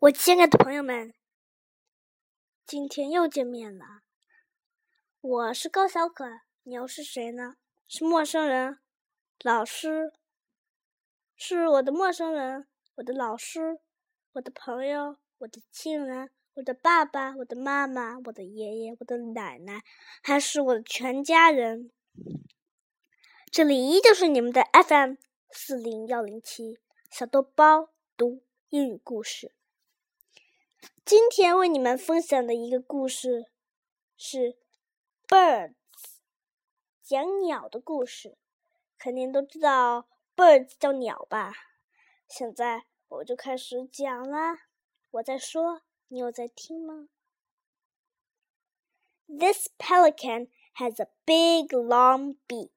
我亲爱的朋友们，今天又见面了。我是高小可，你又是谁呢？是陌生人？老师？是我的陌生人？我的老师？我的朋友？我的亲人？我的爸爸？我的妈妈？我的爷爷？我的奶奶？还是我的全家人？这里依旧是你们的 FM 四零幺零七小豆包读英语故事。今天为你们分享的一个故事是《Birds》，讲鸟的故事。肯定都知道 “birds” 叫鸟吧？现在我就开始讲啦。我在说，你有在听吗？This pelican has a big long beak.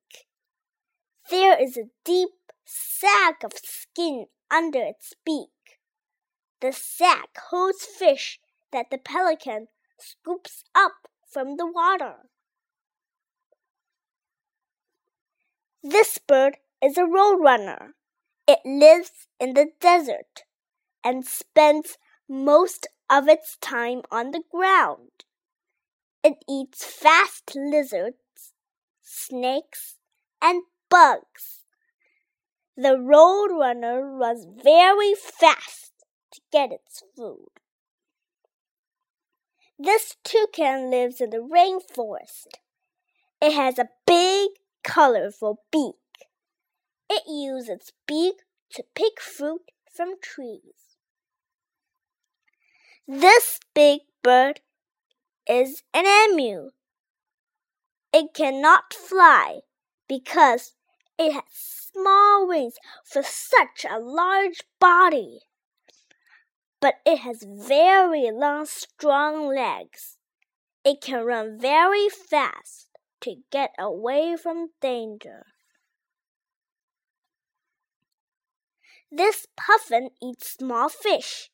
There is a deep sack of skin under its beak. The sack holds fish that the pelican scoops up from the water. This bird is a roadrunner. It lives in the desert and spends most of its time on the ground. It eats fast lizards, snakes, and bugs. The roadrunner runs very fast to get its food. This toucan lives in the rainforest. It has a big, colorful beak. It uses its beak to pick fruit from trees. This big bird is an emu. It cannot fly because it has small wings for such a large body but it has very long, strong legs. It can run very fast to get away from danger. This puffin eats small fish.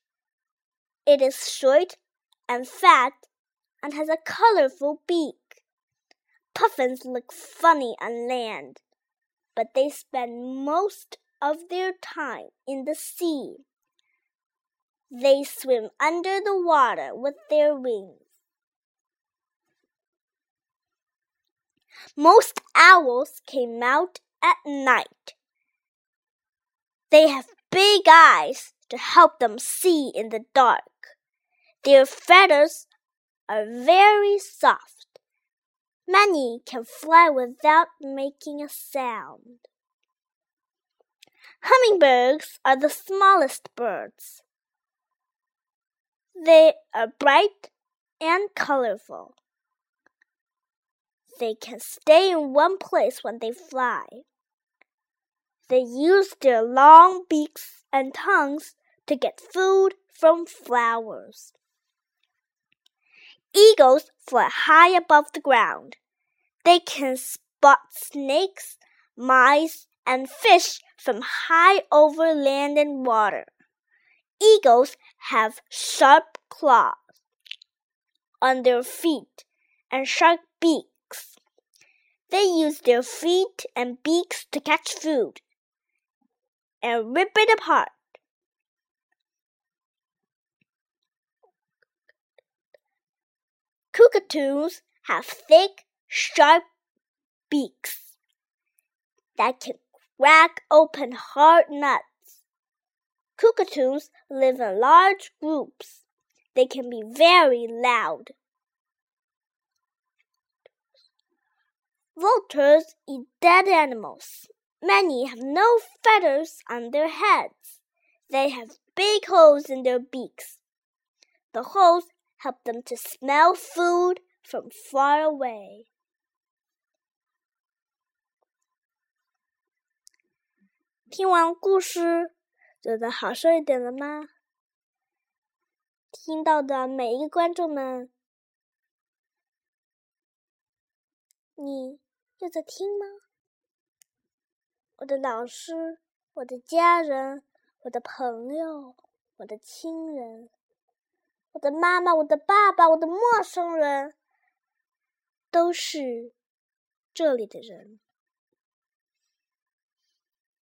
It is short and fat and has a colorful beak. Puffins look funny on land, but they spend most of their time in the sea. They swim under the water with their wings. Most owls came out at night. They have big eyes to help them see in the dark. Their feathers are very soft. Many can fly without making a sound. Hummingbirds are the smallest birds. They are bright and colorful. They can stay in one place when they fly. They use their long beaks and tongues to get food from flowers. Eagles fly high above the ground. They can spot snakes, mice, and fish from high over land and water. Eagles have sharp claws on their feet and sharp beaks. They use their feet and beaks to catch food and rip it apart. Cockatoos have thick, sharp beaks that can crack open hard nuts. Cockatoos live in large groups. They can be very loud. Vultures eat dead animals. Many have no feathers on their heads. They have big holes in their beaks. The holes help them to smell food from far away. 觉得好受一点了吗？听到的每一个观众们，你又在听吗？我的老师，我的家人，我的朋友，我的亲人，我的妈妈，我的爸爸，我的陌生人，都是这里的人。